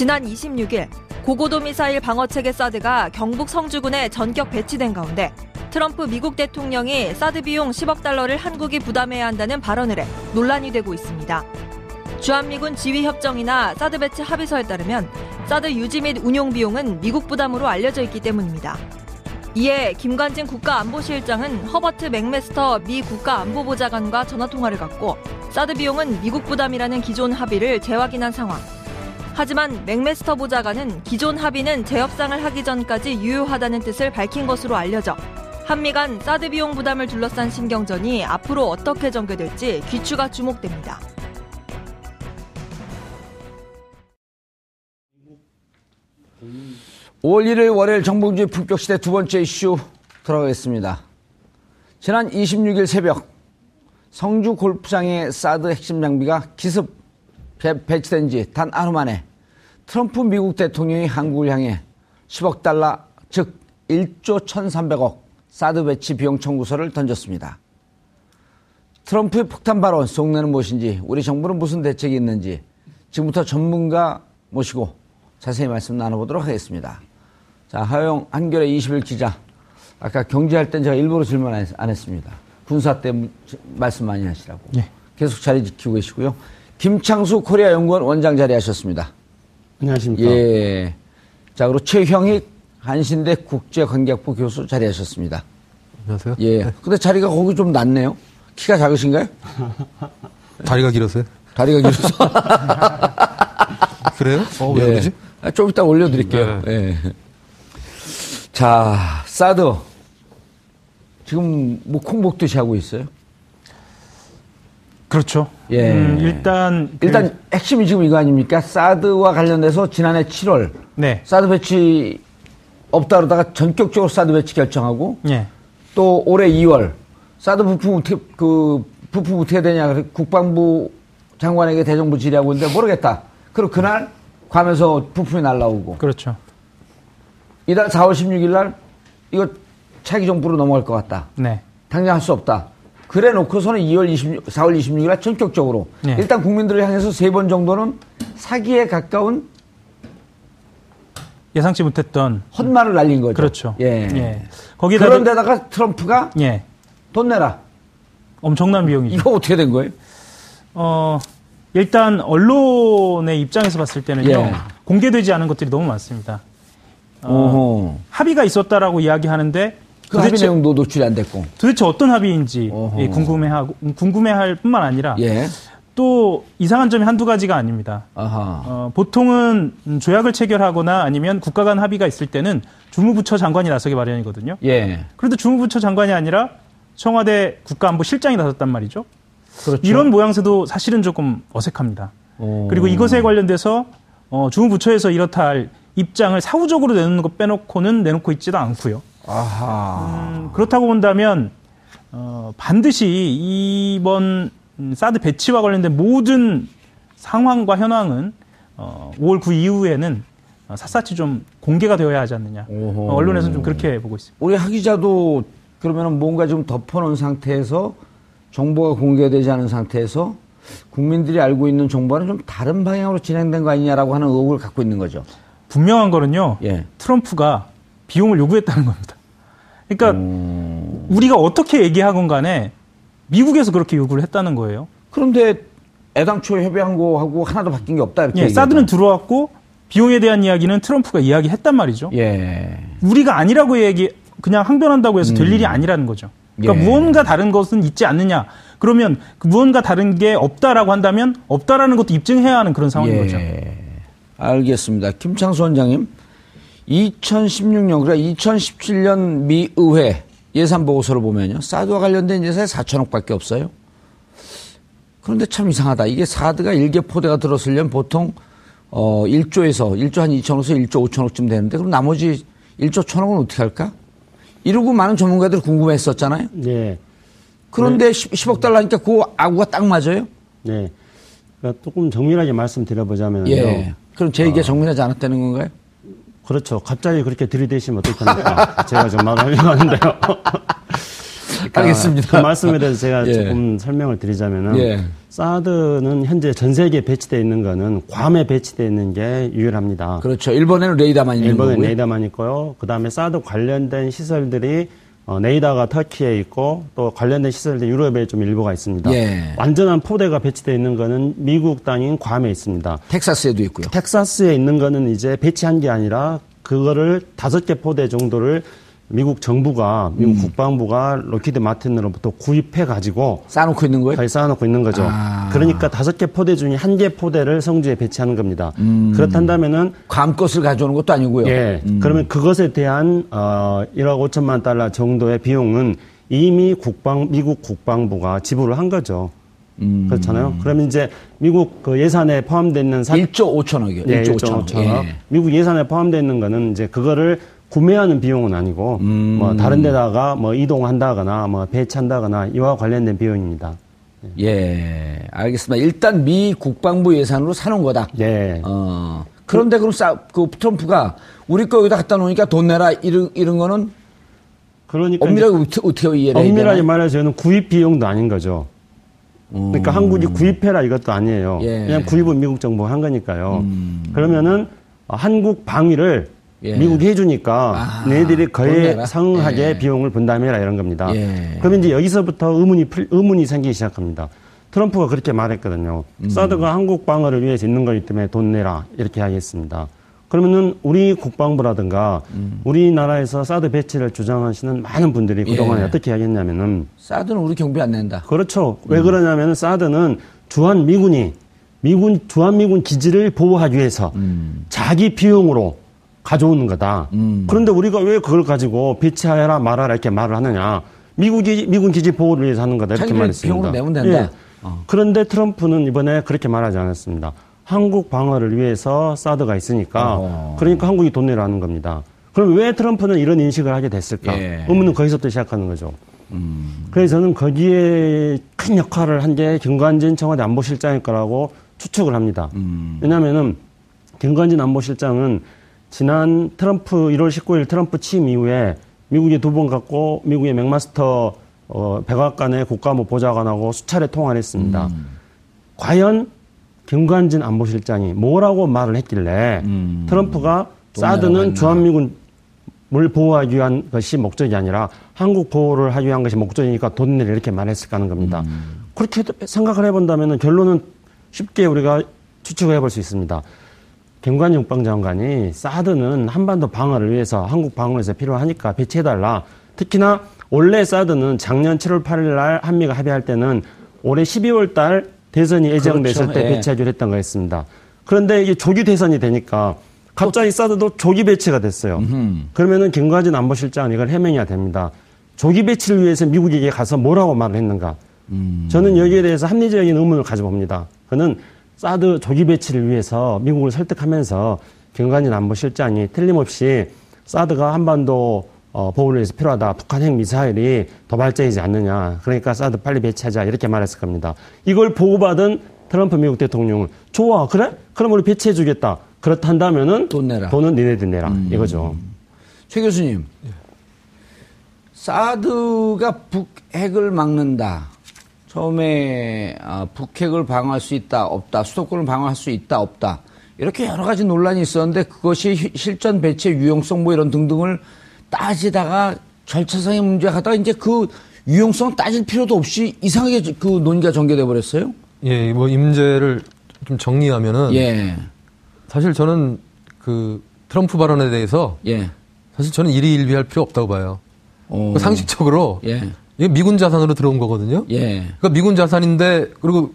지난 26일 고고도 미사일 방어체계 사드가 경북 성주군에 전격 배치된 가운데 트럼프 미국 대통령이 사드 비용 10억 달러를 한국이 부담해야 한다는 발언을 해 논란이 되고 있습니다. 주한미군 지휘협정이나 사드 배치 합의서에 따르면 사드 유지 및 운용 비용은 미국 부담으로 알려져 있기 때문입니다. 이에 김관진 국가안보실장은 허버트 맥메스터 미 국가안보보좌관과 전화통화를 갖고 사드 비용은 미국 부담이라는 기존 합의를 재확인한 상황. 하지만 맥메스터 보좌관은 기존 합의는 재협상을 하기 전까지 유효하다는 뜻을 밝힌 것으로 알려져 한미 간 사드 비용 부담을 둘러싼 신경전이 앞으로 어떻게 전개될지 귀추가 주목됩니다. 5월 1일 월요일 정봉주의 품격시대 두 번째 이슈 들어가겠습니다. 지난 26일 새벽 성주 골프장의 사드 핵심 장비가 기습 배치된 지 단 하루 만에 트럼프 미국 대통령이 한국을 향해 10억 달러, 즉 1조 1,300억 사드 배치 비용 청구서를 던졌습니다. 트럼프의 폭탄 발언 속내는 무엇인지, 우리 정부는 무슨 대책이 있는지 지금부터 전문가 모시고 자세히 말씀 나눠보도록 하겠습니다. 자, 하영 한겨레 20일 기자. 아까 경제할 땐 제가 일부러 질문 안 했습니다. 군사 때 말씀 많이 하시라고. 예. 계속 자리 지키고 계시고요. 김창수 코리아 연구원 원장 자리하셨습니다. 안녕하십니까. 예. 자, 그리고 최형익 한신대 국제관계학부 교수 자리하셨습니다. 안녕하세요. 예. 네. 근데 자리가 거기 좀 낮네요. 키가 작으신가요? 다리가 길어서요? 다리가 길어서. 그래요? 어, 왜 예. 그러지? 아, 좀 이따 올려드릴게요. 네. 예. 자, 사드. 지금 뭐 콩복듯이 하고 있어요? 그렇죠. 예. 음, 일단 그... 일단 핵심이 지금 이거 아닙니까? 사드와 관련돼서 지난해 7월 네. 사드 배치 없다 그러다가 전격적으로 사드 배치 결정하고 예. 또 올해 2월 사드 부품 어떻게 그 부품 어떻게 되냐 국방부 장관에게 대정부 질의하고 있는데 모르겠다. 그리고 그날 가면서 부품이 날라오고. 그렇죠. 이달 4월 16일 날 이거 차기 정부로 넘어갈 것 같다. 네. 당장 할 수 없다. 그래 놓고서는 2월 26, 4월 26일 날 전격적으로 네. 일단 국민들을 향해서 세 번 정도는 사기에 가까운 예상치 못했던 헛말을 날린 거죠. 그렇죠. 예. 예. 거기다 그런데다가 트럼프가 예. 돈 내라. 엄청난 비용이죠. 이거 어떻게 된 거예요? 어, 일단 언론의 입장에서 봤을 때는요. 예. 공개되지 않은 것들이 너무 많습니다. 어, 합의가 있었다라고 이야기하는데 그 합의 내용도 노출이 안 됐고 도대체 어떤 합의인지 예, 궁금해하고 궁금해할 뿐만 아니라 예. 또 이상한 점이 한두 가지가 아닙니다. 어, 보통은 조약을 체결하거나 아니면 국가 간 합의가 있을 때는 주무부처 장관이 나서기 마련이거든요. 예. 그런데 주무부처 장관이 아니라 청와대 국가안보실장이 나섰단 말이죠. 그렇죠. 이런 모양새도 사실은 조금 어색합니다. 오. 그리고 이것에 관련돼서 어, 주무부처에서 이렇다 할 입장을 사후적으로 내놓는 것 빼놓고는 내놓고 있지도 않고요. 아하. 음, 그렇다고 본다면 어, 반드시 이번 사드 배치와 관련된 모든 상황과 현황은 어, 5월 9 이후에는 샅샅이 좀 공개가 되어야 하지 않느냐. 어, 언론에서는 좀 그렇게 보고 있습니다. 우리 하 기자도 그러면 뭔가 좀 덮어놓은 상태에서 정보가 공개되지 않은 상태에서 국민들이 알고 있는 정보는 좀 다른 방향으로 진행된 거 아니냐라고 하는 의혹을 갖고 있는 거죠. 분명한 거는요. 예. 트럼프가 비용을 요구했다는 겁니다. 그러니까 음... 우리가 어떻게 얘기하건 간에 미국에서 그렇게 요구를 했다는 거예요. 그런데 애당초 협의한 거하고 하나도 바뀐 게 없다 이렇게. 예, 사드는 들어왔고 비용에 대한 이야기는 트럼프가 이야기했단 말이죠. 예. 우리가 아니라고 얘기 그냥 항변한다고 해서 될 음. 일이 아니라는 거죠. 그러니까 예. 무언가 다른 것은 있지 않느냐. 그러면 그 무언가 다른 게 없다라고 한다면 없다라는 것도 입증해야 하는 그런 상황인 예. 거죠. 알겠습니다. 김창수 원장님. 2016년, 그러니까 2017년 미 의회 예산 보고서를 보면요. 사드와 관련된 예산이 4천억 밖에 없어요. 그런데 참 이상하다. 이게 사드가 일개 포대가 들었으려면 보통 어 1조에서 1조 한 2천억에서 1조 5천억쯤 되는데 그럼 나머지 1조 1천억은 어떻게 할까? 이러고 많은 전문가들이 궁금했었잖아요. 네. 그런데 네. 10, 억 달러니까 그 아구가 딱 맞아요? 네. 그러니까 조금 정밀하게 말씀드려보자면요. 예. 그럼 제 얘기가 어. 정밀하지 않았다는 건가요? 그렇죠. 갑자기 그렇게 들이대시면 어떡합니까? 제가 좀 말하려고 하는데요. 그러니까 알겠습니다. 그 말씀에 대해서 제가 예. 조금 설명을 드리자면은 예. 사드는 현재 전 세계에 배치되어 있는 거는 괌에 배치되어 있는 게 유일합니다. 그렇죠. 일본에는 레이더만 있는 일본에 레이더만 있고요. 그다음에 사드 관련된 시설들이 어, 네이다가 터키에 있고 또 관련된 시설들 유럽에 좀 일부가 있습니다. 예. 완전한 포대가 배치되어 있는 거는 미국 땅인 괌에 있습니다. 텍사스에도 있고요. 텍사스에 있는 거는 이제 배치한 게 아니라 그거를 다섯 개 포대 정도를 미국 정부가 미국 음. 국방부가 록히드 마틴으로부터 구입해 가지고 쌓아놓고 있는 거예요? 쌓아놓고 있는 거죠. 아. 그러니까 다섯 개 포대 중에 한 개 포대를 성주에 배치하는 겁니다. 음. 그렇단다면은 괌 것을 가져오는 것도 아니고요. 예. 음. 그러면 그것에 대한 어 1억 5천만 달러 정도의 비용은 이미 국방 미국 국방부가 지불을 한 거죠. 음. 그렇잖아요. 그러면 이제 미국 그 예산에 포함되어 있는 사... 1조 5천억이요. 예, 1조 5천억. 5천억. 예. 미국 예산에 포함되어 있는 거는 이제 그거를 구매하는 비용은 아니고 음. 뭐 다른 데다가 뭐 이동한다거나 뭐 배치한다거나 이와 관련된 비용입니다. 예, 알겠습니다. 일단 미 국방부 예산으로 사는 거다. 예. 어. 그런데 그럼 싸, 그 트럼프가 우리 거 여기다 갖다 놓으니까 돈 내라 이런 이런 거는 그러니까 엄밀하게 어떻게, 어떻게 이해를 엄밀하게 말해서 저는 구입 비용도 아닌 거죠. 그러니까 음. 한국이 구입해라 이것도 아니에요. 예. 그냥 구입은 미국 정부가 한 거니까요. 음. 그러면은 한국 방위를 예. 미국이 해주니까 아, 너희들이 거에 상하게 예. 비용을 분담해라 이런 겁니다. 예. 그러면 이제 여기서부터 의문이 의문이 생기기 시작합니다. 트럼프가 그렇게 말했거든요. 음. 사드가 한국 방어를 위해서 있는 거기 때문에 돈 내라 이렇게 하겠습니다. 그러면은 우리 국방부라든가 음. 우리나라에서 사드 배치를 주장하시는 많은 분들이 그동안에 예. 어떻게 하겠냐면은 사드는 우리 경비 안 낸다. 그렇죠. 음. 왜 그러냐면은 사드는 주한 미군이 미군 주한 미군 기지를 보호하기 위해서 음. 자기 비용으로 가져오는 거다. 음. 그런데 우리가 왜 그걸 가지고 배치하라 말하라 이렇게 말을 하느냐. 미국이, 미군 기지 보호를 위해서 하는 거다. 이렇게 말했습니다. 내면 된다. 예. 어. 그런데 트럼프는 이번에 그렇게 말하지 않았습니다. 한국 방어를 위해서 사드가 있으니까 어. 그러니까 한국이 돈 내라는 겁니다. 그럼 왜 트럼프는 이런 인식을 하게 됐을까? 예. 의문은 거기서부터 시작하는 거죠. 음. 그래서 저는 거기에 큰 역할을 한 게 김관진 청와대 안보실장일 거라고 추측을 합니다. 음. 왜냐하면은 김관진 안보실장은 지난 트럼프 1월 19일 트럼프 취임 이후에 미국이 두 번 갔고 미국의 맥마스터 어, 백악관의 국가무 보좌관하고 수차례 통화를 했습니다. 음. 과연 김관진 안보실장이 뭐라고 말을 했길래 음. 트럼프가 사드는 주한미군을 보호하기 위한 것이 목적이 아니라 한국 보호를 하기 위한 것이 목적이니까 돈 내라 이렇게 말했을까 하는 겁니다. 음. 그렇게 생각을 해본다면 결론은 쉽게 우리가 추측을 해볼 수 있습니다. 김관영 국방장관이 사드는 한반도 방어를 위해서 한국 방어에서 필요하니까 배치해달라. 특히나 원래 사드는 작년 7월 8일 날 한미가 합의할 때는 올해 12월 달 대선이 예정됐을 그렇죠. 때 예. 배치하기로 했던 거였습니다. 그런데 이게 조기 대선이 되니까 갑자기 사드도 조기 배치가 됐어요. 음흠. 그러면은 김관진 안보실장은 이걸 해명해야 됩니다. 조기 배치를 위해서 미국에게 가서 뭐라고 말을 했는가? 음. 저는 여기에 대해서 합리적인 의문을 가져봅니다. 그는 사드 조기 배치를 위해서 미국을 설득하면서 김관진 안보실장이 틀림없이 사드가 한반도 어, 보호를 위해서 필요하다. 북한 핵 미사일이 도발적이지 않느냐. 그러니까 사드 빨리 배치하자. 이렇게 말했을 겁니다. 이걸 보고받은 트럼프 미국 대통령은 좋아. 그래? 그럼 우리 배치해주겠다. 그렇단다면은 돈 내라. 돈은 니네들 내라. 음. 이거죠. 최 교수님. 사드가 북핵을 막는다. 처음에 아, 북핵을 방어할 수 있다 없다 수도권을 방어할 수 있다 없다 이렇게 여러 가지 논란이 있었는데 그것이 실전 배치의 유용성 뭐 이런 등등을 따지다가 절차상의 문제 하다가 이제 그 유용성 따질 필요도 없이 이상하게 그 논의가 전개돼 버렸어요. 예, 뭐 임제를 좀 정리하면은 예. 사실 저는 그 트럼프 발언에 대해서 예. 사실 저는 일희일비할 필요 없다고 봐요. 그 상식적으로 예. 이게 미군 자산으로 들어온 거거든요. 예. 그러니까 미군 자산인데 그리고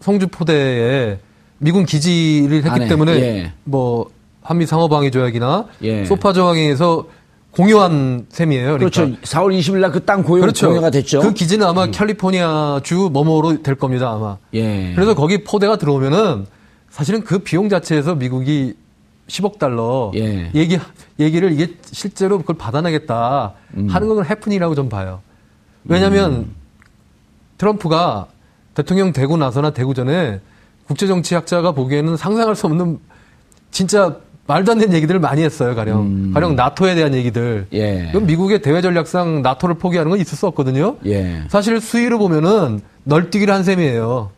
성주 포대에 미군 기지를 했기 안에, 때문에 예. 뭐 한미 상호방위 조약이나 예. 소파 조항에서 공유한 셈이에요. 그러니까. 그렇죠. 4월 20일 날 그 땅 고유 그렇죠. 공유가 됐죠. 그 기지는 아마 음. 캘리포니아 주 뭐뭐로 될 겁니다, 아마. 예. 그래서 거기 포대가 들어오면은 사실은 그 비용 자체에서 미국이 10억 달러 예. 얘기 얘기를 이게 실제로 그걸 받아내겠다 음. 하는 건 해프닝이라고 좀 봐요. 왜냐하면 음. 트럼프가 대통령 되고 나서나 되고 전에 국제정치학자가 보기에는 상상할 수 없는 진짜 말도 안 되는 얘기들을 많이 했어요, 가령. 음. 가령 나토에 대한 얘기들. 예. 그럼 미국의 대외 전략상 나토를 포기하는 건 있을 수 없거든요. 예. 사실 수위를 보면은 널뛰기를 한 셈이에요.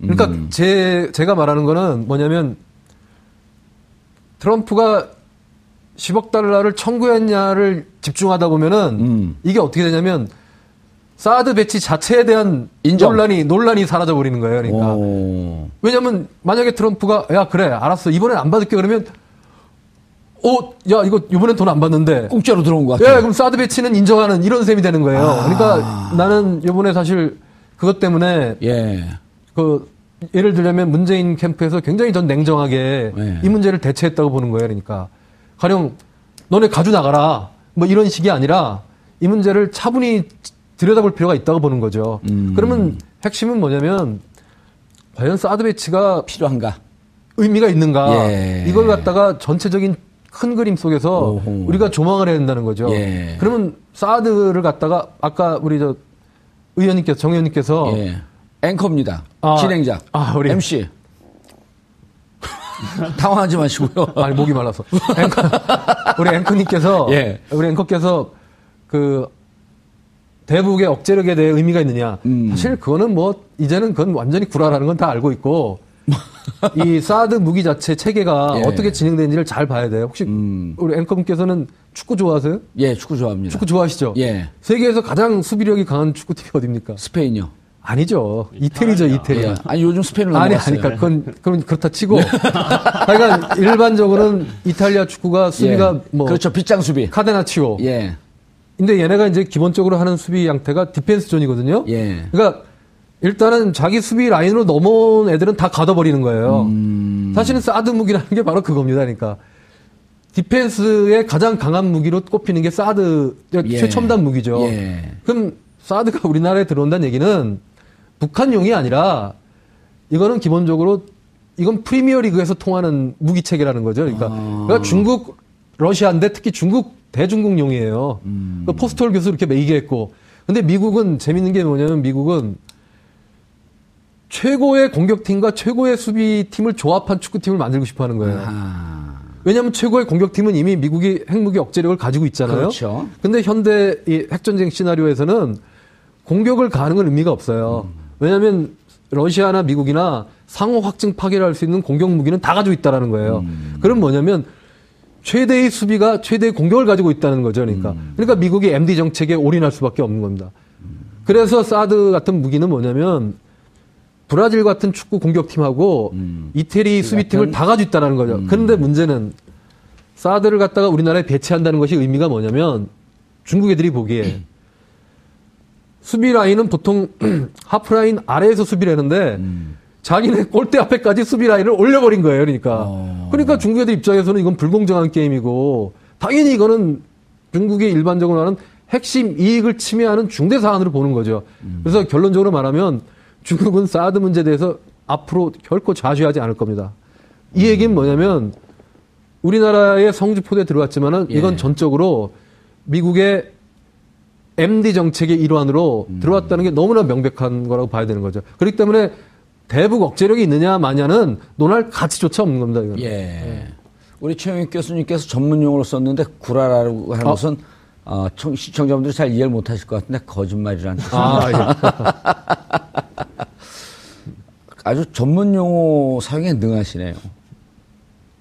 그러니까 음. 제, 제가 말하는 거는 뭐냐면 트럼프가 10억 달러를 청구했냐를 집중하다 보면은 음. 이게 어떻게 되냐면 사드 배치 자체에 대한 인정. 논란이 논란이 사라져 버리는 거예요. 그러니까 오. 왜냐면 만약에 트럼프가 야 그래 알았어 이번엔 안 받을게 그러면 어, 야, 이거, 이번엔 돈 안 받는데. 공짜로 들어온 것 같아. 예, 그럼 사드 배치는 인정하는 이런 셈이 되는 거예요. 아. 그러니까 나는 이번에 사실 그것 때문에. 예. 그, 예를 들자면 문재인 캠프에서 굉장히 전 냉정하게 예. 이 문제를 대처했다고 보는 거예요. 그러니까. 가령, 너네 가져 나가라. 뭐 이런 식이 아니라 이 문제를 차분히 들여다볼 필요가 있다고 보는 거죠. 음. 그러면 핵심은 뭐냐면 과연 사드 배치가 필요한가? 의미가 있는가? 예. 이걸 갖다가 전체적인 큰 그림 속에서 오호. 우리가 조망을 해야 된다는 거죠. 예. 그러면 사드를 갖다가 아까 우리 저 의원님께서 정 의원님께서 예. 앵커입니다. 아, 진행자. 아, 우리 MC. 당황하지 마시고요. 아니 목이 말라서. 앵커, 우리 앵커님께서 예. 우리 앵커께서 그 대북의 억제력에 대해 의미가 있느냐. 음. 사실 그거는 뭐 이제는 그건 완전히 구라라는 건 다 알고 있고 이 사드 무기 자체 체계가 예. 어떻게 진행되는지를 잘 봐야 돼요. 혹시 음. 우리 앵커분께서는 축구 좋아하세요? 예, 축구 좋아합니다. 축구 좋아하시죠? 예. 세계에서 가장 수비력이 강한 축구 팀이 어딥니까? 스페인요. 아니죠. 이태리죠, 이태리. 예. 아니 요즘 스페인을 아니, 아니, 그러니까 그건 그건 그렇다 치고. 그러니까 일반적으로는 이탈리아 축구가 수비가 예. 뭐 그렇죠, 빗장 수비. catenaccio. 예. 근데 얘네가 이제 기본적으로 하는 수비 양태가 defense zone이거든요. 예. 그러니까 일단은 자기 수비 라인으로 넘어온 애들은 다 가둬버리는 거예요. 음. 사실은 사드 무기라는 게 바로 그겁니다. 그러니까 디펜스의 가장 강한 무기로 꼽히는 게 사드 예. 최첨단 무기죠. 예. 그럼 사드가 우리나라에 들어온다는 얘기는 북한용이 아니라 이거는 기본적으로 이건 프리미어 리그에서 통하는 무기 체계라는 거죠. 그러니까, 아. 그러니까 중국, 러시아인데 특히 중국 대중국용이에요. 음. 그러니까 포스톨 교수 이렇게 얘기했고. 근데 미국은 재밌는 게 뭐냐면 미국은 최고의 공격팀과 최고의 수비팀을 조합한 축구팀을 만들고 싶어 하는 거예요. 아. 왜냐하면 최고의 공격팀은 이미 미국이 핵무기 억제력을 가지고 있잖아요. 그렇죠. 근데 현대 이 핵전쟁 시나리오에서는 공격을 가는 건 의미가 없어요. 음. 왜냐하면 러시아나 미국이나 상호 확증 파괴를 할 수 있는 공격 무기는 다 가지고 있다라는 거예요. 음. 그럼 뭐냐면 최대의 수비가 최대의 공격을 가지고 있다는 거죠. 그러니까. 음. 그러니까 미국이 MD 정책에 올인할 수밖에 없는 겁니다. 그래서 사드 같은 무기는 뭐냐면 브라질 같은 축구 공격팀하고 음. 이태리 수비팀을 다 가지고 있다는 거죠. 음. 그런데 문제는 사드를 갖다가 우리나라에 배치한다는 것이 의미가 뭐냐면 중국 애들이 보기에 수비 라인은 보통 하프 라인 아래에서 수비를 하는데 음. 자기네 골대 앞에까지 수비 라인을 올려버린 거예요. 그러니까. 어. 그러니까 중국 애들 입장에서는 이건 불공정한 게임이고 당연히 이거는 중국이 일반적으로 하는 핵심 이익을 침해하는 중대 사안으로 보는 거죠. 음. 그래서 결론적으로 말하면 중국은 사드 문제에 대해서 앞으로 결코 좌시하지 않을 겁니다. 이 얘기는 뭐냐면 우리나라의 성주포대에 들어왔지만은 예. 이건 전적으로 미국의 MD 정책의 일환으로 음. 들어왔다는 게 너무나 명백한 거라고 봐야 되는 거죠. 그렇기 때문에 대북 억제력이 있느냐 마냐는 논할 가치조차 없는 겁니다. 이건. 예. 네. 우리 최영익 교수님께서 전문 용어로 썼는데 구라라고 하는 아. 것은 어, 시청자분들이 잘 이해를 못 하실 것 같은데 거짓말이라는. 아, 예. 아주 전문 용어 사용에 능하시네요.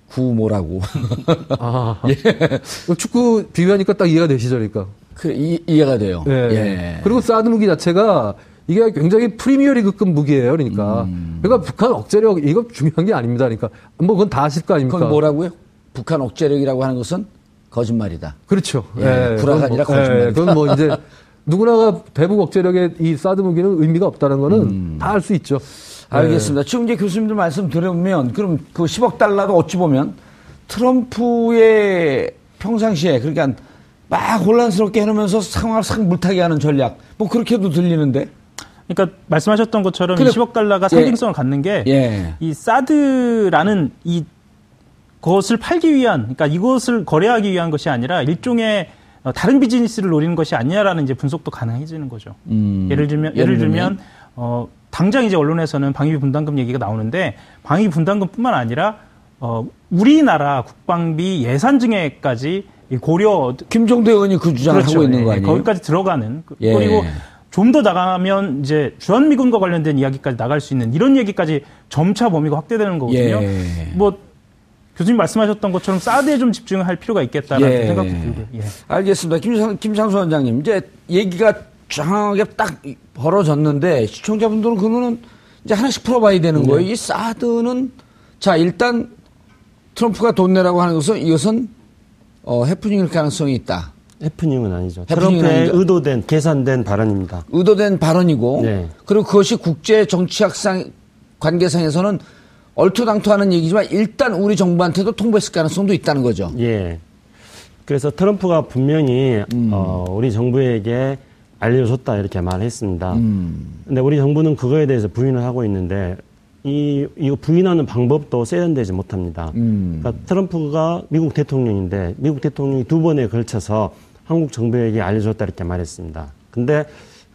구모라고. 아, 예. 축구 비교하니까 딱 이해가 되시죠, 그러니까. 그, 이, 이해가 돼요. 예. 예. 그리고 사드 무기 자체가 이게 굉장히 프리미어 리그급 무기예요. 그러니까. 음. 그러니까 북한 억제력 이거 중요한 게 아닙니다. 그러니까 뭐 그건 다 아실 거 아닙니까? 그건 뭐라고요? 북한 억제력이라고 하는 것은 거짓말이다. 그렇죠. 예, 예 불화가 아니라 뭐, 거짓말. 예, 그건 뭐 이제 누구나가 대북 억제력의 이 사드 무기는 의미가 없다는 거는 음. 다알 수 있죠. 알겠습니다. 네. 지금 이제 교수님들 말씀 들으면 그럼 그 10억 달러도 어찌 보면 트럼프의 평상시에 그러니까 막 혼란스럽게 해놓으면서 상황을 싹 물타게 하는 전략 뭐 그렇게도 들리는데 그러니까 말씀하셨던 것처럼 그래, 10억 달러가 상징성을 예. 갖는 게이 예. 사드라는 이 그것을 팔기 위한 그러니까 이것을 거래하기 위한 것이 아니라 일종의 다른 비즈니스를 노리는 것이 아니냐라는 이제 분석도 가능해지는 거죠. 음, 예를 들면 예를 들면 어 당장 이제 언론에서는 방위비 분담금 얘기가 나오는데 방위비 분담금뿐만 아니라 어, 우리나라 국방비 예산 증액까지 고려 김종대 의원이 그 주장을 그렇죠. 하고 있는 거 예, 아니에요? 거기까지 들어가는 그, 예. 그리고 좀 더 나가면 이제 주한미군과 관련된 이야기까지 나갈 수 있는 이런 얘기까지 점차 범위가 확대되는 거거든요. 예. 뭐 교수님 말씀하셨던 것처럼 사드에 좀 집중할 필요가 있겠다는 예. 생각도 들고. 예. 알겠습니다. 김상, 김상수 원장님 이제 얘기가 장하게 딱 벌어졌는데 시청자분들은 그러면은 이제 하나씩 풀어봐야 되는 네. 거예요. 이 사드는 자 일단 트럼프가 돈 내라고 하는 것은 이것은 어, 해프닝일 가능성이 있다. 해프닝은 아니죠. 트럼프의 아니죠. 의도된 계산된 발언입니다. 의도된 발언이고 네. 그리고 그것이 국제 정치학상 관계상에서는 얼토당토하는 얘기지만 일단 우리 정부한테도 통보했을 가능성도 있다는 거죠. 예. 그래서 트럼프가 분명히 음. 어, 우리 정부에게 알려줬다 이렇게 말했습니다. 음. 근데 우리 정부는 그거에 대해서 부인을 하고 있는데 이 이거 부인하는 방법도 세련되지 못합니다. 음. 그러니까 트럼프가 미국 대통령인데 미국 대통령이 두 번에 걸쳐서 한국 정부에게 알려줬다 이렇게 말했습니다. 근데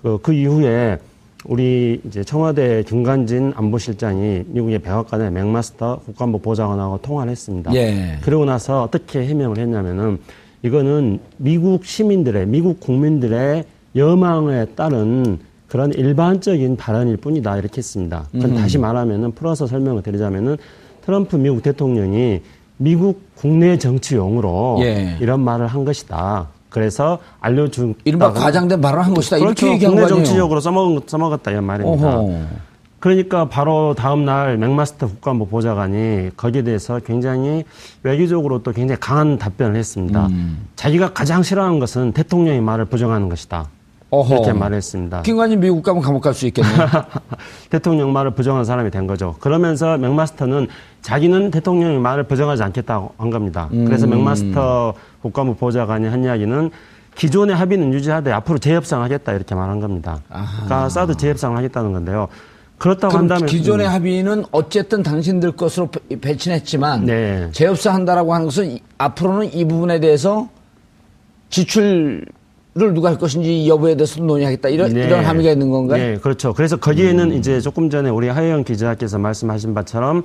그, 그 이후에 우리 이제 청와대 김관진 안보실장이 미국의 백악관의 맥마스터 국가안보 보좌관하고 통화를 했습니다. 예. 그러고 나서 어떻게 해명을 했냐면은 이거는 미국 시민들의 미국 국민들의 여망에 따른 그런 일반적인 발언일 뿐이다 이렇게 했습니다. 그건 음. 다시 말하면은 풀어서 설명을 드리자면은 트럼프 미국 대통령이 미국 국내 정치 용으로 예. 이런 말을 한 것이다. 그래서 알려준 이른바 과장된 발언을 한 것이다. 그렇죠. 이렇게 얘기한 국내 정치적으로 써먹, 써먹었다 이런 말입니다. 어허. 그러니까 바로 다음 날 맥마스터 국가안보 보좌관이 거기에 대해서 굉장히 외교적으로 또 굉장히 강한 답변을 했습니다. 음. 자기가 가장 싫어하는 것은 대통령의 말을 부정하는 것이다. 어허. 이렇게 말했습니다. 김관진 미국 가면 감옥 갈 수 있겠네요. 대통령 말을 부정한 사람이 된 거죠. 그러면서 맥마스터는 자기는 대통령의 말을 부정하지 않겠다고 한 겁니다. 음. 그래서 맥마스터 국가부 보좌관이 한 이야기는 기존의 합의는 유지하되 앞으로 재협상하겠다 이렇게 말한 겁니다. 아하. 그러니까 사드 재협상을 하겠다는 건데요. 그렇다고 한다면 기존의 음. 합의는 어쨌든 당신들 것으로 배치했지만 네. 재협상한다라고 하는 것은 앞으로는 이 부분에 대해서 지출 를 누가 할 것인지 여부에 대해서 논의하겠다 이런 네. 이런 함의가 있는 건가요? 네, 그렇죠. 그래서 거기에는 음. 이제 조금 전에 우리 하영 기자께서 말씀하신 바처럼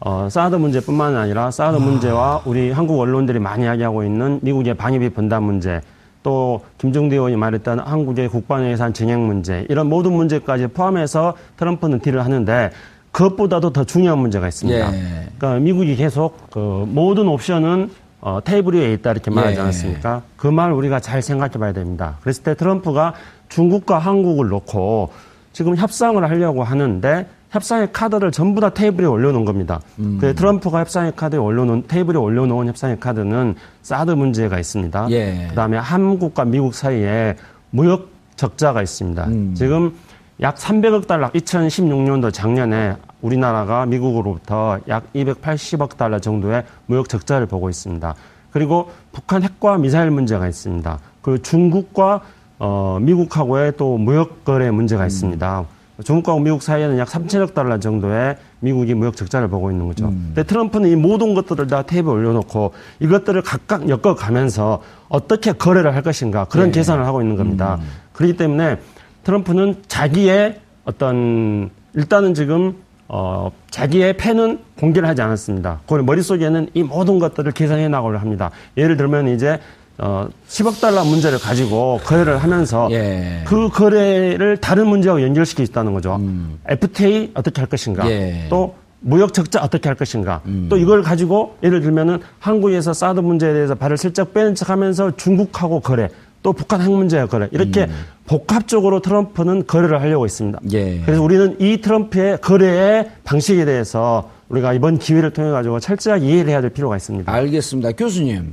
어, 사드 문제뿐만 아니라 사드 아. 문제와 우리 한국 언론들이 많이 이야기하고 있는 미국의 방위비 분담 문제, 또 김종대 의원이 말했던 한국의 국방 예산 증액 문제 이런 모든 문제까지 포함해서 트럼프는 딜을 하는데 그것보다도 더 중요한 문제가 있습니다. 예. 그러니까 미국이 계속 그 모든 옵션은 어, 테이블 위에 있다 이렇게 말하지 예. 않았습니까? 그말 우리가 잘 생각해 봐야 됩니다. 그랬을 때 트럼프가 중국과 한국을 놓고 지금 협상을 하려고 하는데 협상의 카드를 전부 다 테이블에 올려놓은 겁니다. 음. 그 트럼프가 협상의 카드에 올려놓은 테이블에 올려놓은 협상의 카드는 사드 문제가 있습니다. 예. 그다음에 한국과 미국 사이에 무역 적자가 있습니다. 음. 지금 약 300억 달러 2016년도 작년에 우리나라가 미국으로부터 약 280억 달러 정도의 무역 적자를 보고 있습니다. 그리고 북한 핵과 미사일 문제가 있습니다. 그 중국과 어, 미국하고의 또 무역 거래 문제가 음. 있습니다. 중국과 미국 사이에는 약 3천억 달러 정도의 미국이 무역 적자를 보고 있는 거죠. 음. 근데 트럼프는 이 모든 것들을 다 테이블에 올려놓고 이것들을 각각 엮어가면서 어떻게 거래를 할 것인가 그런 네. 계산을 하고 있는 겁니다. 음. 그렇기 때문에 트럼프는 자기의 어떤 일단은 지금 어, 자기의 펜은 공개를 하지 않았습니다. 그 머릿속에는 이 모든 것들을 계산해 나가려 합니다. 예를 들면 이제 어, 10억 달러 문제를 가지고 거래를 하면서 예. 그 거래를 다른 문제와 연결시켜 있다는 거죠. 음. FTA 어떻게 할 것인가. 예. 또 무역 적자 어떻게 할 것인가. 음. 또 이걸 가지고 예를 들면은 한국에서 사드 문제에 대해서 발을 슬쩍 빼는 척 하면서 중국하고 거래. 또 북한 핵 문제와 거래. 이렇게 음. 복합적으로 트럼프는 거래를 하려고 있습니다. 예. 그래서 우리는 이 트럼프의 거래의 방식에 대해서 우리가 이번 기회를 통해 가지고 철저하게 이해를 해야 될 필요가 있습니다. 알겠습니다. 교수님.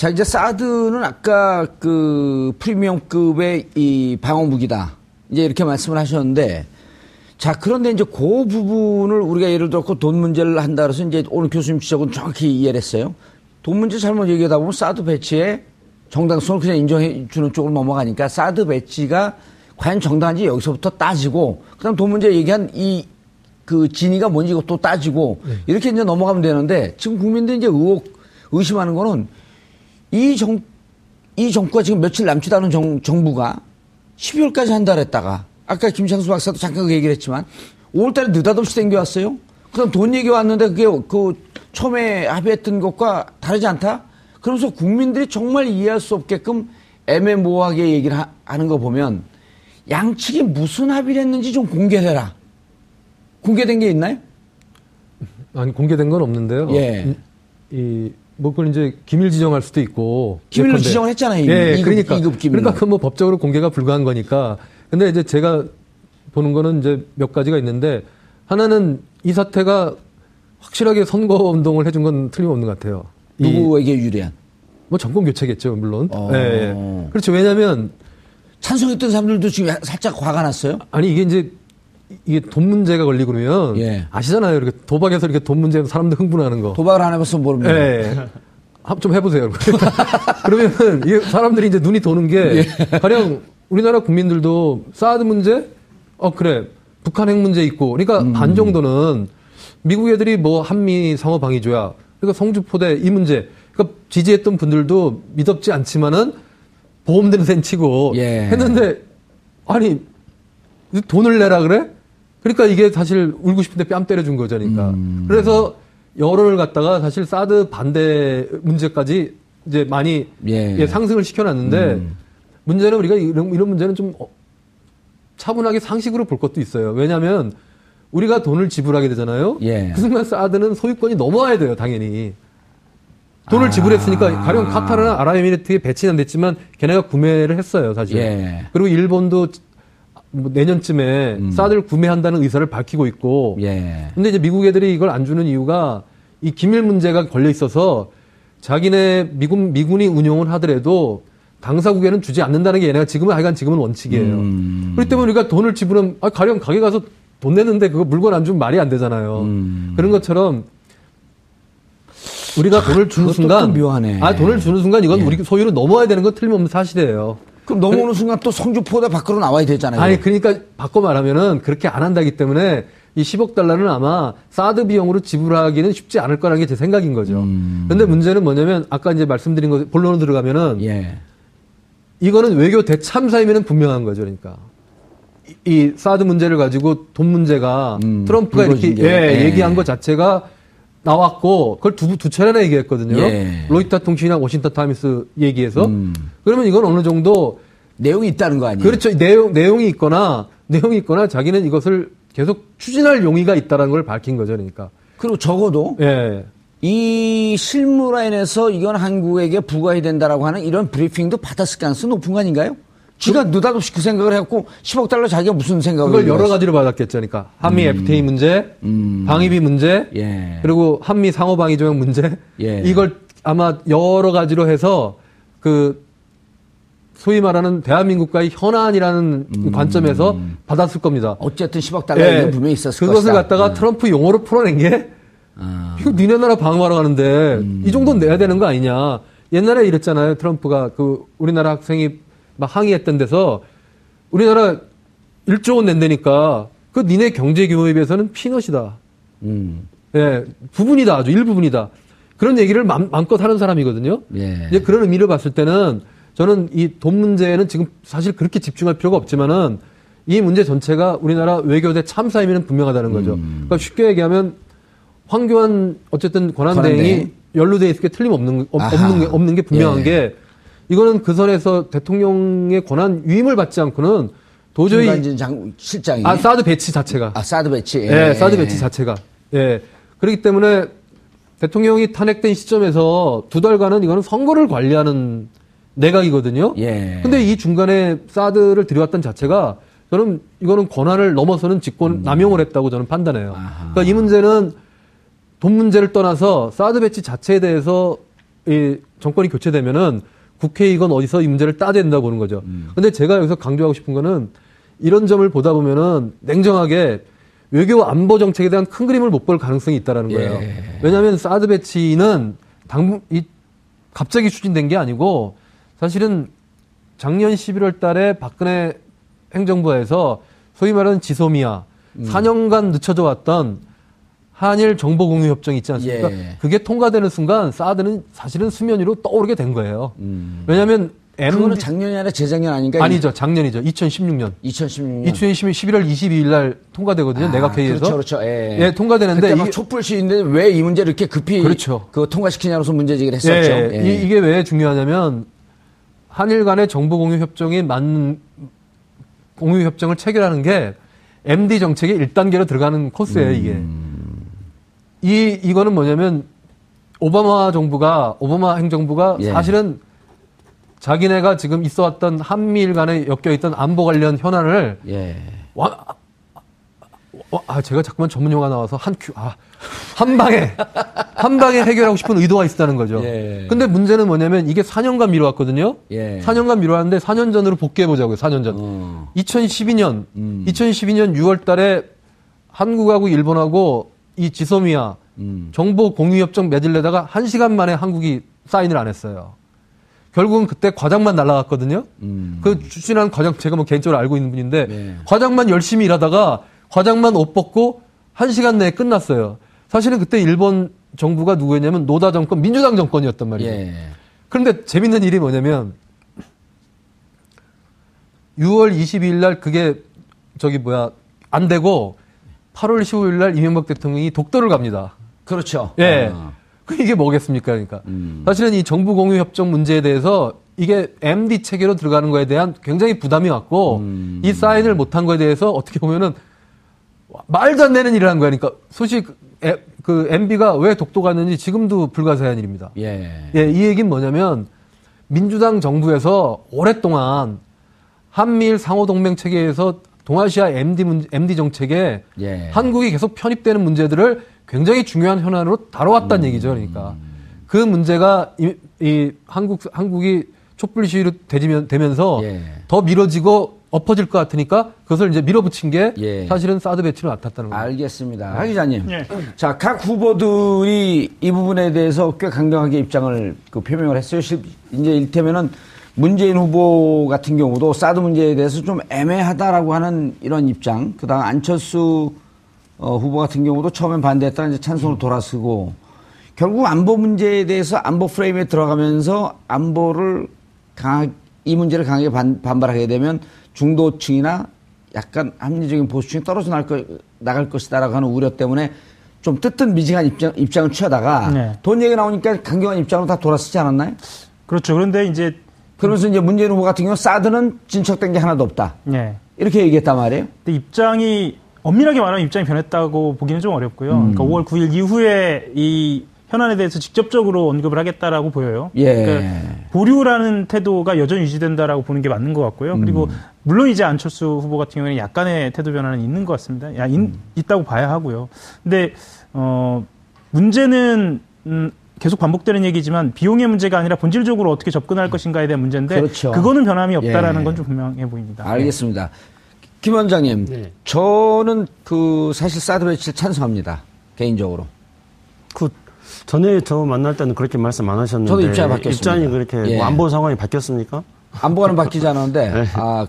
예. 자, 이제 사드는 아까 그 프리미엄급의 이 방어 무기다. 이제 이렇게 말씀을 하셨는데 자, 그런데 이제 그 부분을 우리가 예를 들어 돈 문제를 한다 그래서 이제 오늘 교수님 지적은 정확히 이해를 했어요. 돈 문제 잘못 얘기하다 보면 사드 배치에 정당성을 그냥 인정해 주는 쪽으로 넘어가니까 사드 배치가 과연 정당한지 여기서부터 따지고 그다음 돈 문제 얘기한 이 그 진위가 뭔지 이것도 따지고 네. 이렇게 이제 넘어가면 되는데 지금 국민들이 이제 의혹 의심하는 거는 이 정, 이 정부가 지금 며칠 남지도 않은 정, 정부가 12월까지 한 달 했다가 아까 김창수 박사도 잠깐 그 얘기를 했지만 5월달에 느닷없이 땡겨왔어요. 그럼 돈 얘기 왔는데 그게 그 처음에 합의했던 것과 다르지 않다? 그러면서 국민들이 정말 이해할 수 없게끔 애매모호하게 얘기를 하, 하는 거 보면 양측이 무슨 합의를 했는지 좀 공개해라. 공개된 게 있나요? 아니 공개된 건 없는데요. 예. 이, 이, 뭐 그걸 이제 기밀 지정할 수도 있고 기밀로 예컨대. 지정을 했잖아요. 예, 2급, 그러니까 2급 기밀. 그러니까 그 뭐 법적으로 공개가 불가한 거니까. 근데 이제 제가 보는 거는 이제 몇 가지가 있는데 하나는 이 사태가 확실하게 선거 운동을 해준 건 틀림없는 것 같아요. 누구에게 유리한? 뭐 정권 교체겠죠, 물론. 어. 예, 예. 그렇죠. 왜냐하면 찬성했던 사람들도 지금 살짝 화가 났어요. 아니 이게 이제 이게 돈 문제가 걸리고 그러면 예. 아시잖아요. 이렇게 도박에서 이렇게 돈 문제 사람들 흥분하는 거. 도박을 안 해봤으면 모릅니다. 예. 좀 해보세요. 그러면 이게 사람들이 이제 눈이 도는 게 예. 가령 우리나라 국민들도 사드 문제, 어 그래 북한 핵 문제 있고, 그러니까 음. 반 정도는 미국 애들이 뭐 한미 상호 방위조약, 그러니까 성주포대 이 문제, 그러니까 지지했던 분들도 믿었지 않지만은 보험되는 셈 치고 예. 했는데 아니 돈을 내라 그래? 그러니까 이게 사실 울고 싶은데 뺨 때려준 거잖니까. 음. 그래서 여론을 갖다가 사실 사드 반대 문제까지 이제 많이 예. 예, 상승을 시켜놨는데 음. 문제는 우리가 이런, 이런 문제는 좀 어, 차분하게 상식으로 볼 것도 있어요. 왜냐하면 우리가 돈을 지불하게 되잖아요. 예. 그 순간 사드는 소유권이 넘어와야 돼요, 당연히. 돈을 아. 지불했으니까 가령 카타르나 아랍에미리트에 배치는 됐지만 걔네가 구매를 했어요, 사실. 예. 그리고 일본도 뭐 내년쯤에 음. 사드를 구매한다는 의사를 밝히고 있고. 예. 근데 이제 미국 애들이 이걸 안 주는 이유가 이 기밀 문제가 걸려 있어서 자기네 미국 미군이 운용을 하더라도 당사국에는 주지 않는다는 게 얘네가 지금은 하여간 지금은 원칙이에요. 음. 그렇기 때문에 우리가 돈을 지불하면 아, 가령 가게 가서 돈 내는데 그거 물건 안 주면 말이 안 되잖아요. 음. 그런 것처럼 우리가 돈을 주는 순간 묘하네. 아 돈을 주는 순간 이건 예. 우리 소유로 넘어야 되는 건 틀림없는 사실이에요. 그럼 넘어오는 순간 또 성주포대 밖으로 나와야 되잖아요. 아니 그러니까 바꿔 말하면은 그렇게 안 한다기 때문에 이 10억 달러는 아마 사드 비용으로 지불하기는 쉽지 않을 거라는 게 제 생각인 거죠. 음. 근데 문제는 뭐냐면 아까 이제 말씀드린 거 본론으로 들어가면은 예. 이거는 외교 대참사임에는 분명한 거죠. 그러니까 이, 이 사드 문제를 가지고 돈 문제가 음, 트럼프가 이렇게 예, 예. 얘기한 것 자체가 나왔고 그걸 두, 두 차례나 얘기했거든요. 예. 로이터 통신이나 워싱턴 타임스 얘기해서 음. 그러면 이건 어느 정도 내용이 있다는 거 아니에요? 그렇죠. 내용 내용이 있거나 내용이 있거나 자기는 이것을 계속 추진할 용의가 있다라는 걸 밝힌 거죠. 그러니까. 그리고 적어도 예. 이 실무라인에서 이건 한국에게 부과해야 된다라고 하는 이런 브리핑도 받았을 가능성이 높은 거 아닌가요? 지가 그, 느닷없이 그 생각을 했고 10억 달러 자기가 무슨 생각을 그걸 여러 가지로 받았겠죠. 그러니까 한미 음. FTA 문제, 음. 방위비 문제, 예. 그리고 한미 상호 방위 조약 문제 예. 이걸 아마 여러 가지로 해서 그 소위 말하는 대한민국과의 현안이라는 음. 관점에서 받았을 겁니다. 어쨌든 10억 달러는 예. 분명히 있었을 그것을 것이다. 갖다가 음. 트럼프 용어로 풀어낸 게 아. 이거 니네 나라 방어하러 가는데 음. 이 정도는 내야 되는 거 아니냐. 옛날에 이랬잖아요. 트럼프가 그 우리나라 학생이 막 항의했던 데서 우리나라 1조 원 낸다니까 그 니네 경제 규모에 비해서는 피넛이다. 음. 예, 부분이다. 아주 일부분이다. 그런 얘기를 맘, 껏 하는 사람이거든요. 예. 이제 그런 의미를 봤을 때는 저는 이 돈 문제는 지금 사실 그렇게 집중할 필요가 없지만은 이 문제 전체가 우리나라 외교대 참사 임의는 분명하다는 거죠. 음. 그러니까 쉽게 얘기하면 황교안 어쨌든 권한대행이 연루돼 있을 게 틀림없는 없는, 없는 게 분명한 예. 게 이거는 그 선에서 대통령의 권한 위임을 받지 않고는 도저히 장 실장이 아 사드 배치 자체가 아 사드 배치 예, 예 사드 배치 자체가 예 그렇기 때문에 대통령이 탄핵된 시점에서 두 달간은 이거는 선거를 관리하는 내각이거든요. 예. 근데 이 중간에 사드를 들여왔던 자체가 저는 이거는 권한을 넘어서는 직권 음. 남용을 했다고 저는 판단해요. 아하. 그러니까 이 문제는 돈 문제를 떠나서 사드 배치 자체에 대해서 이 정권이 교체되면은 국회의원 어디서 이 문제를 된다고 보는 거죠. 음. 근데 제가 여기서 강조하고 싶은 거는 이런 점을 보다 보면은 냉정하게 외교 안보 정책에 대한 큰 그림을 못 볼 가능성이 있다라는 거예요. 예. 왜냐하면 사드 배치는 당, 이, 갑자기 추진된 게 아니고 사실은 작년 11월 달에 박근혜 행정부에서 소위 말하는 지소미아 음. 4년간 늦춰져 왔던 한일 정보 공유 협정이 있지 않습니까? 예. 그게 통과되는 순간 사드는 사실은 수면 위로 떠오르게 된 거예요. 음. 왜냐하면 M 그거는 작년이 아니라 재작년 아닌가요? 아니죠. 작년이죠. 2016년. 2016년. 2016년 11월 22일 날 통과되거든요. 아, 내각회의에서. 그렇죠, 그렇죠. 예. 예 통과되는데 그때 막 촛불 시인데 왜 이 문제를 이렇게 급히 그렇죠. 그 통과시키냐로서 문제 제기를 했었죠. 예. 예. 이, 게 왜 중요하냐면 한일 간의 정보 공유 협정이 맞는 공유 협정을 체결하는 게 MD 정책의 1단계로 들어가는 코스예요, 이게. 음. 이 이거는 뭐냐면 오바마 정부가 오바마 행정부가 예. 사실은 자기네가 지금 있어 왔던 한미일 간에 엮여 있던 안보 관련 현안을 예. 와, 아, 제가 자꾸만 전문 용어 나와서 한 큐, 아, 한 방에, 한 방에 해결하고 싶은 의도가 있었다는 거죠. 예. 근데 문제는 뭐냐면 이게 4년간 미뤄왔거든요. 예. 4년간 미뤄왔는데 4년 전으로 복귀해 보자고요, 4년 전. 어. 2012년, 음. 2012년 6월 달에 한국하고 일본하고 이 지소미아 음. 정보 공유 협정 맺을래다가 1시간 만에 한국이 사인을 안 했어요. 결국은 그때 과장만 날라갔거든요. 음. 그 추진한 과장 제가 뭐 개인적으로 알고 있는 분인데 네. 과장만 열심히 일하다가 과장만 옷 벗고 한 시간 내에 끝났어요. 사실은 그때 일본 정부가 누구였냐면 노다 정권, 민주당 정권이었단 말이에요. 예. 그런데 재밌는 일이 뭐냐면 6월 22일 날 그게 저기 뭐야 안 되고 8월 15일 날 이명박 대통령이 독도를 갑니다. 그렇죠. 예. 아. 이게 뭐겠습니까? 그러니까 음. 사실은 이 정부 공유 협정 문제에 대해서 이게 MD 체계로 들어가는 거에 대한 굉장히 부담이 왔고 음. 이 사인을 못한 거에 대해서 어떻게 보면은 말도 안 되는 일을 한 거야. 그러니까 소식 에, 그 MB가 왜 독도 갔는지 지금도 불가사의한 일입니다. 예. 예, 이 얘기는 뭐냐면 민주당 정부에서 오랫동안 한미일 상호 동맹 체계에서 동아시아 MD 문 MD 정책에 예. 한국이 계속 편입되는 문제들을 굉장히 중요한 현안으로 다뤄왔다는 음. 얘기죠. 그러니까 그 문제가 이, 이 한국 한국이 촛불 시위로 되면, 되면서 예. 더 미뤄지고 엎어질 것 같으니까 그것을 이제 밀어붙인 게 예. 사실은 사드 배치로 나탔다는 거예요. 알겠습니다. 하 기자님. 예. 자, 각 후보들이 이 부분에 대해서 꽤 강경하게 입장을 그 표명을 했어요. 이제 일테면은 문재인 후보 같은 경우도 사드 문제에 대해서 좀 애매하다라고 하는 이런 입장. 그 다음 안철수 어, 후보 같은 경우도 처음엔 반대했다가 이제 찬성을 돌아서고 결국 안보 문제에 대해서 안보 프레임에 들어가면서 안보를 강하게 이 문제를 강하게 반, 반발하게 되면 중도층이나 약간 합리적인 보수층이 떨어져 나갈, 거, 나갈 것이다라고 하는 우려 때문에 좀 뜨뜻 미지한 입장, 입장을 취하다가 네. 돈 얘기 나오니까 강경한 입장으로 다 돌아서지 않았나요? 그렇죠. 그런데 이제 그러면서 이제 문재인 후보 같은 경우 사드는 진척된 게 하나도 없다. 네. 이렇게 얘기했단 말이에요. 근데 입장이 엄밀하게 말하면 입장이 변했다고 보기는 좀 어렵고요. 음. 그러니까 5월 9일 이후에 이 현안에 대해서 직접적으로 언급을 하겠다라고 보여요. 예. 그러니까 보류라는 태도가 여전히 유지된다라고 보는 게 맞는 것 같고요. 그리고 음. 물론 이제 안철수 후보 같은 경우에는 약간의 태도 변화는 있는 것 같습니다. 야, 인, 음. 있다고 봐야 하고요. 근데 어 문제는 음, 계속 반복되는 얘기지만 비용의 문제가 아니라 본질적으로 어떻게 접근할 것인가에 대한 문제인데 그렇죠. 그거는 변함이 없다라는 예. 건좀 분명해 보입니다. 알겠습니다. 김 원장님, 네. 저는 그 사실 사드 배치를 찬성합니다. 개인적으로. 그 전에 저 만날 때는 그렇게 말씀 안 하셨는데 저도 입장이 바뀌었습니다. 입장이 그렇게 예. 뭐 안보 상황이 바뀌었습니까? 안보가는 바뀌지 않았는데 네. 아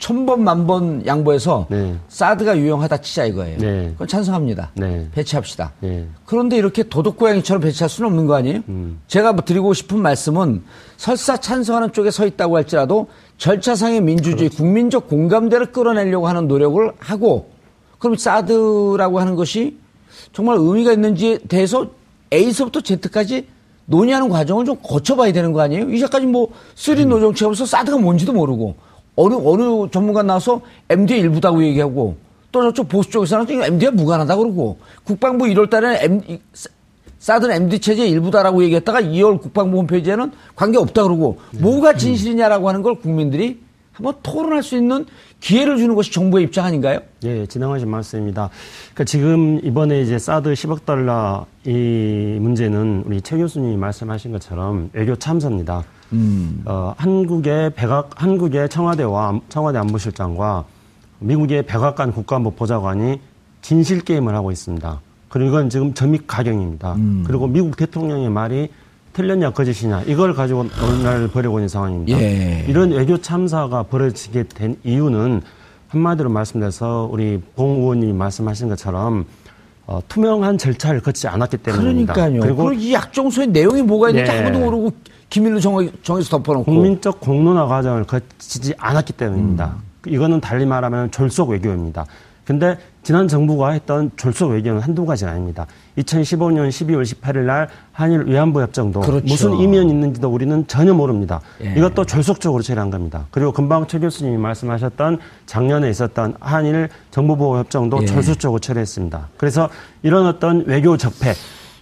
천번 만 번 양보해서 네. 사드가 유용하다 치자 이거예요. 네. 그건 찬성합니다. 네. 배치합시다. 네. 그런데 이렇게 도둑고양이처럼 배치할 수는 없는 거 아니에요? 음. 제가 뭐 드리고 싶은 말씀은 설사 찬성하는 쪽에 서 있다고 할지라도 절차상의 민주주의, 그렇죠. 국민적 공감대를 끌어내려고 하는 노력을 하고 그럼 사드라고 하는 것이 정말 의미가 있는지에 대해서 A서부터 Z까지 논의하는 과정을 좀 거쳐봐야 되는 거 아니에요? 이제까지 뭐 three 음. no 정책 취해서 사드가 뭔지도 모르고 어느 어느 전문가 나와서 MD의 일부다고 얘기하고 또 저쪽 보수 쪽에서는 MD가 무관하다 그러고 국방부 1월 달에 M, 사드는 MD 체제의 일부다라고 얘기했다가 2월 국방부 홈페이지에는 관계 없다 그러고 네. 뭐가 진실이냐라고 하는 걸 국민들이 한번 토론할 수 있는 기회를 주는 것이 정부의 입장 아닌가요? 예, 지나가신 말씀입니다. 그러니까 지금 이번에 이제 사드 10억 달러 이 문제는 우리 최 교수님이 말씀하신 것처럼 외교 참사입니다. 음. 어, 한국의 백악, 한국의 청와대와 청와대 안보실장과 미국의 백악관 국가안보 보좌관이 진실 게임을 하고 있습니다. 그리고 이건 지금 점입 가경입니다. 음. 그리고 미국 대통령의 말이 틀렸냐 거짓이냐 이걸 가지고 논란을 벌이고 있는 상황입니다. 예. 이런 외교 참사가 벌어지게 된 이유는 한마디로 말씀드려서 우리 봉 의원님이 말씀하신 것처럼 어, 투명한 절차를 거치지 않았기 때문입니다. 그러니까요. 그리고 이 약정서의 내용이 뭐가 있는지 네. 아무도 모르고 기밀로 정해, 정해서 덮어놓고 국민적 공론화 과정을 거치지 않았기 때문입니다. 음. 이거는 달리 말하면 졸속 외교입니다. 근데 지난 정부가 했던 졸속 외교는 한두 가지가 아닙니다. 2015년 12월 18일 날 한일 위안부 협정도 그렇죠. 무슨 의미는 있는지도 우리는 전혀 모릅니다. 예. 이것도 졸속적으로 처리한 겁니다. 그리고 금방 최 교수님이 말씀하셨던 작년에 있었던 한일 정부보호 협정도 예. 졸속적으로 처리했습니다. 그래서 이런 어떤 외교 적폐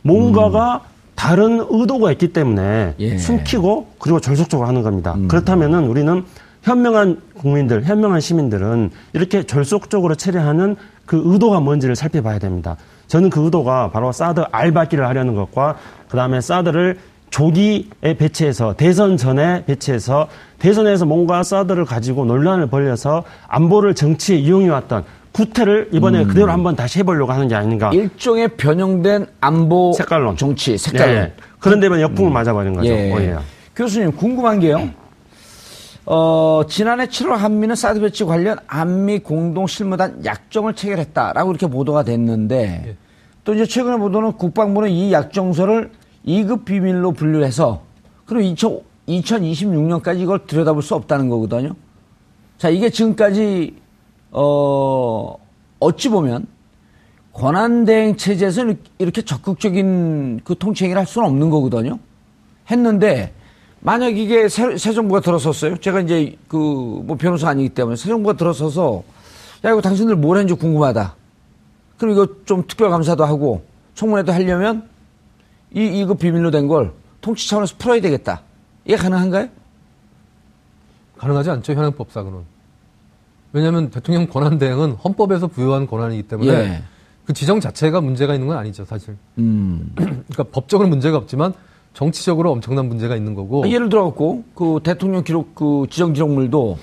뭔가가 음. 다른 의도가 있기 때문에 예. 숨기고 그리고 졸속적으로 하는 겁니다. 음. 그렇다면은 우리는 현명한 국민들, 현명한 시민들은 이렇게 졸속적으로 처리하는 그 의도가 뭔지를 살펴봐야 됩니다. 저는 그 의도가 바로 사드 알바기를 하려는 것과 그 다음에 사드를 조기에 배치해서 대선 전에 배치해서 대선에서 뭔가 사드를 가지고 논란을 벌여서 안보를 정치에 이용해 왔던 구태를 이번에 음. 그대로 한번 다시 해보려고 하는 게 아닌가. 일종의 변형된 안보 색깔론 정치 색깔론. 예. 그런데 이번 역풍을 음. 맞아버린 거죠. 예. 어, 예. 교수님 궁금한 게요. 어, 지난해 7월 한미는 사드 배치 관련 한미 공동 실무단 약정을 체결했다라고 이렇게 보도가 됐는데 예. 또 이제 최근에 보도는 국방부는 이 약정서를 2급 비밀로 분류해서 그럼 2000, 2026년까지 이걸 들여다볼 수 없다는 거거든요. 자, 이게 지금까지 어, 어찌 보면 권한대행 체제에서 이렇게 적극적인 그 통치행위를 할 수는 없는 거거든요. 했는데 만약 이게 새, 새 정부가 들어섰어요. 제가 이제 그 뭐 변호사 아니기 때문에 새 정부가 들어서서 야 이거 당신들 뭘 했는지 궁금하다. 그럼 이거 좀 특별감사도 하고 청문회도 하려면 이 이거 비밀로 된 걸 통치 차원에서 풀어야 되겠다. 이게 가능한가요? 가능하지 않죠 현행법상으로는. 왜냐하면 대통령 권한 대행은 헌법에서 부여한 권한이기 때문에 예. 그 지정 자체가 문제가 있는 건 아니죠 사실. 음. 그러니까 법적으로 문제가 없지만 정치적으로 엄청난 문제가 있는 거고. 아, 예를 들어갖고 그 대통령 기록 그 지정 기록물도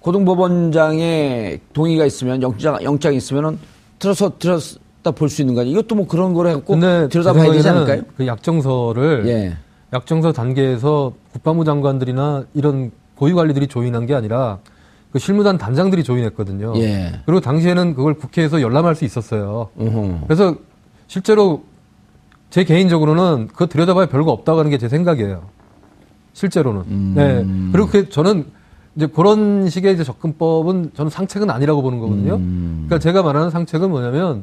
고등법원장의 동의가 있으면 영장 영장이 있으면은 들어서 들었다 볼 수 있는 거 아니에요? 이것도 뭐 그런 거를 해갖고 들여다봐야 되지 않을까요? 그 약정서를 예. 약정서 단계에서 국방부 장관들이나 이런 고위 관리들이 조인한 게 아니라 그 실무단 단장들이 조인했거든요. 예. 그리고 당시에는 그걸 국회에서 열람할 수 있었어요. 으흠. 그래서 실제로 제 개인적으로는 그거 들여다봐야 별거 없다고 하는 게 제 생각이에요. 실제로는. 음. 네. 그리고 그 저는 이제 그런 식의 이제 접근법은 저는 상책은 아니라고 보는 거거든요. 음. 그러니까 제가 말하는 상책은 뭐냐면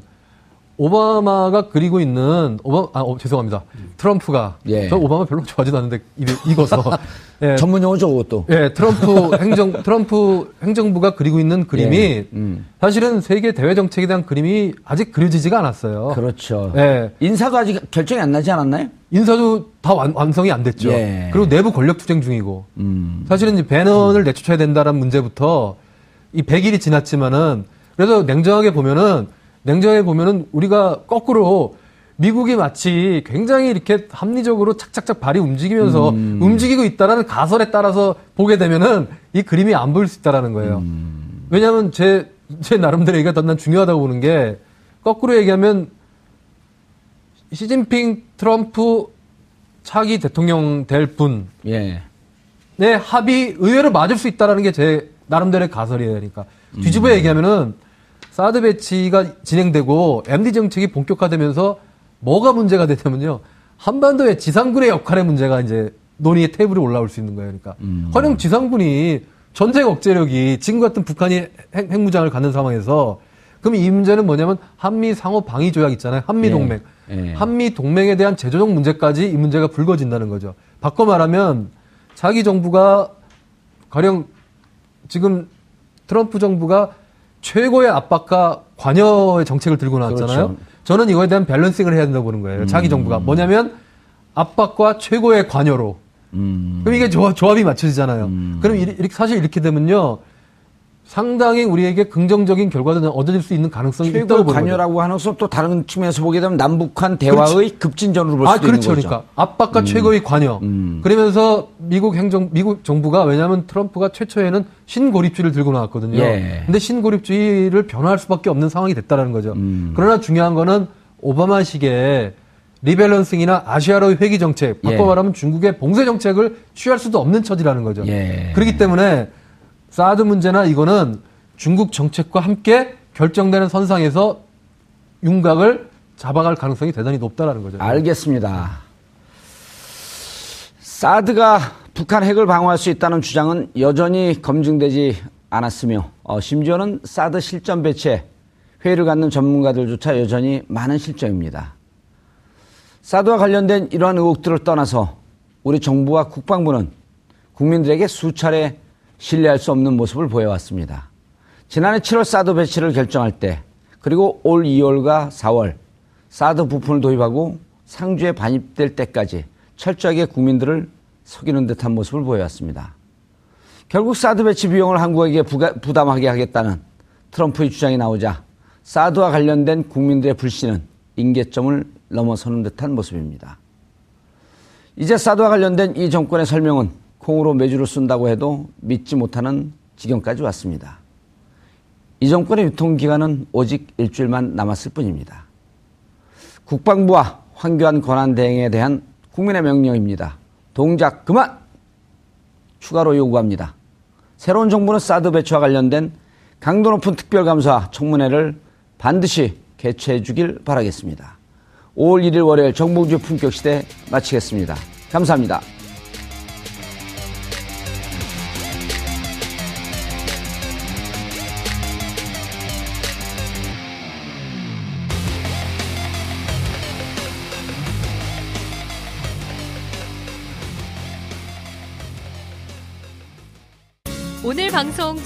오바마가 그리고 있는 오바 아 어, 죄송합니다. 트럼프가 예. 저 오바마 별로 좋아하지도 않는데 이거서 예. 전문 용어죠 그것도. 예, 트럼프 행정 트럼프 행정부가 그리고 있는 그림이 예. 음. 사실은 세계 대외 정책에 대한 그림이 아직 그려지지가 않았어요. 그렇죠. 예. 인사도 아직 결정이 안 나지 않았나요? 인사도 다 완, 완성이 안 됐죠. 예. 그리고 내부 권력 투쟁 중이고. 음. 사실은 이제 배넌을 음. 내쫓아야 된다는 문제부터 이 100일이 지났지만은 그래서 냉정하게 보면은 냉정하게 보면은 우리가 거꾸로 미국이 마치 굉장히 이렇게 합리적으로 착착착 발이 움직이면서 음. 움직이고 있다라는 가설에 따라서 보게 되면은 이 그림이 안 보일 수 있다라는 거예요. 음. 왜냐하면 제, 제 나름대로 얘기가 난 중요하다고 보는 게 거꾸로 얘기하면 시진핑, 트럼프 차기 대통령 될 분. 예. 네, 합이 의외로 맞을 수 있다라는 게 제 나름대로의 가설이에요. 그러니까 뒤집어 음. 얘기하면은 사드 배치가 진행되고 MD 정책이 본격화되면서 뭐가 문제가 되냐면요. 한반도의 지상군의 역할의 문제가 이제 논의의 테이블에 올라올 수 있는 거예요. 그러니까 음. 허령 지상군이 전쟁 억제력이 지금 같은 북한이 핵, 무장을 갖는 상황에서 그럼 이 문제는 뭐냐면 한미 상호 방위 조약 있잖아요. 한미 예. 동맹. 예. 한미 동맹에 대한 제조적 문제까지 이 문제가 불거진다는 거죠. 바꿔 말하면 자기 정부가 가령 지금 트럼프 정부가 최고의 압박과 관여의 정책을 들고 나왔잖아요. 그렇죠. 저는 이거에 대한 밸런싱을 해야 된다고 보는 거예요. 음. 자기 정부가. 뭐냐면 압박과 최고의 관여로. 음. 그럼 이게 조합, 조합이 맞춰지잖아요. 음. 그럼 이렇게, 사실 이렇게 되면요. 상당히 우리에게 긍정적인 결과도 얻어질 수 있는 가능성이 있다고 보는 관여라고 하는 것은 또 다른 측면에서 보게 되면 남북한 대화의 그렇지. 급진전으로 볼 아, 수도 그렇죠. 있는 거죠. 그러니까 압박과 음. 최고의 관여. 음. 그러면서 미국 행정 미국 정부가 왜냐하면 트럼프가 최초에는 신고립주의를 들고 나왔거든요. 예. 근데 신고립주의를 변화할 수밖에 없는 상황이 됐다라는 거죠. 음. 그러나 중요한 거는 오바마식의 리밸런싱이나 아시아로의 회기 정책, 바꿔 예. 말하면 중국의 봉쇄 정책을 취할 수도 없는 처지라는 거죠. 예. 그렇기 때문에 사드 문제나 이거는 중국 정책과 함께 결정되는 선상에서 윤곽을 잡아갈 가능성이 대단히 높다라는 거죠. 알겠습니다. 사드가 북한 핵을 방어할 수 있다는 주장은 여전히 검증되지 않았으며 어, 심지어는 사드 실전 배치에 회의를 갖는 전문가들조차 여전히 많은 실정입니다. 사드와 관련된 이러한 의혹들을 떠나서 우리 정부와 국방부는 국민들에게 수차례 신뢰할 수 없는 모습을 보여왔습니다. 지난해 7월 사드 배치를 결정할 때 그리고 올 2월과 4월 사드 부품을 도입하고 성주에 반입될 때까지 철저하게 국민들을 속이는 듯한 모습을 보여왔습니다. 결국 사드 배치 비용을 한국에게 부담하게 하겠다는 트럼프의 주장이 나오자 사드와 관련된 국민들의 불신은 임계점을 넘어서는 듯한 모습입니다. 이제 사드와 관련된 이 정권의 설명은 콩으로 메주를 쓴다고 해도 믿지 못하는 지경까지 왔습니다. 이 정권의 유통기간은 오직 일주일만 남았을 뿐입니다. 국방부와 황교안 권한대행에 대한 국민의 명령입니다. 동작 그만! 추가로 요구합니다. 새로운 정부는 사드 배치와 관련된 강도 높은 특별감사 청문회를 반드시 개최해 주길 바라겠습니다. 5월 1일 월요일 정봉주 품격시대 마치겠습니다. 감사합니다.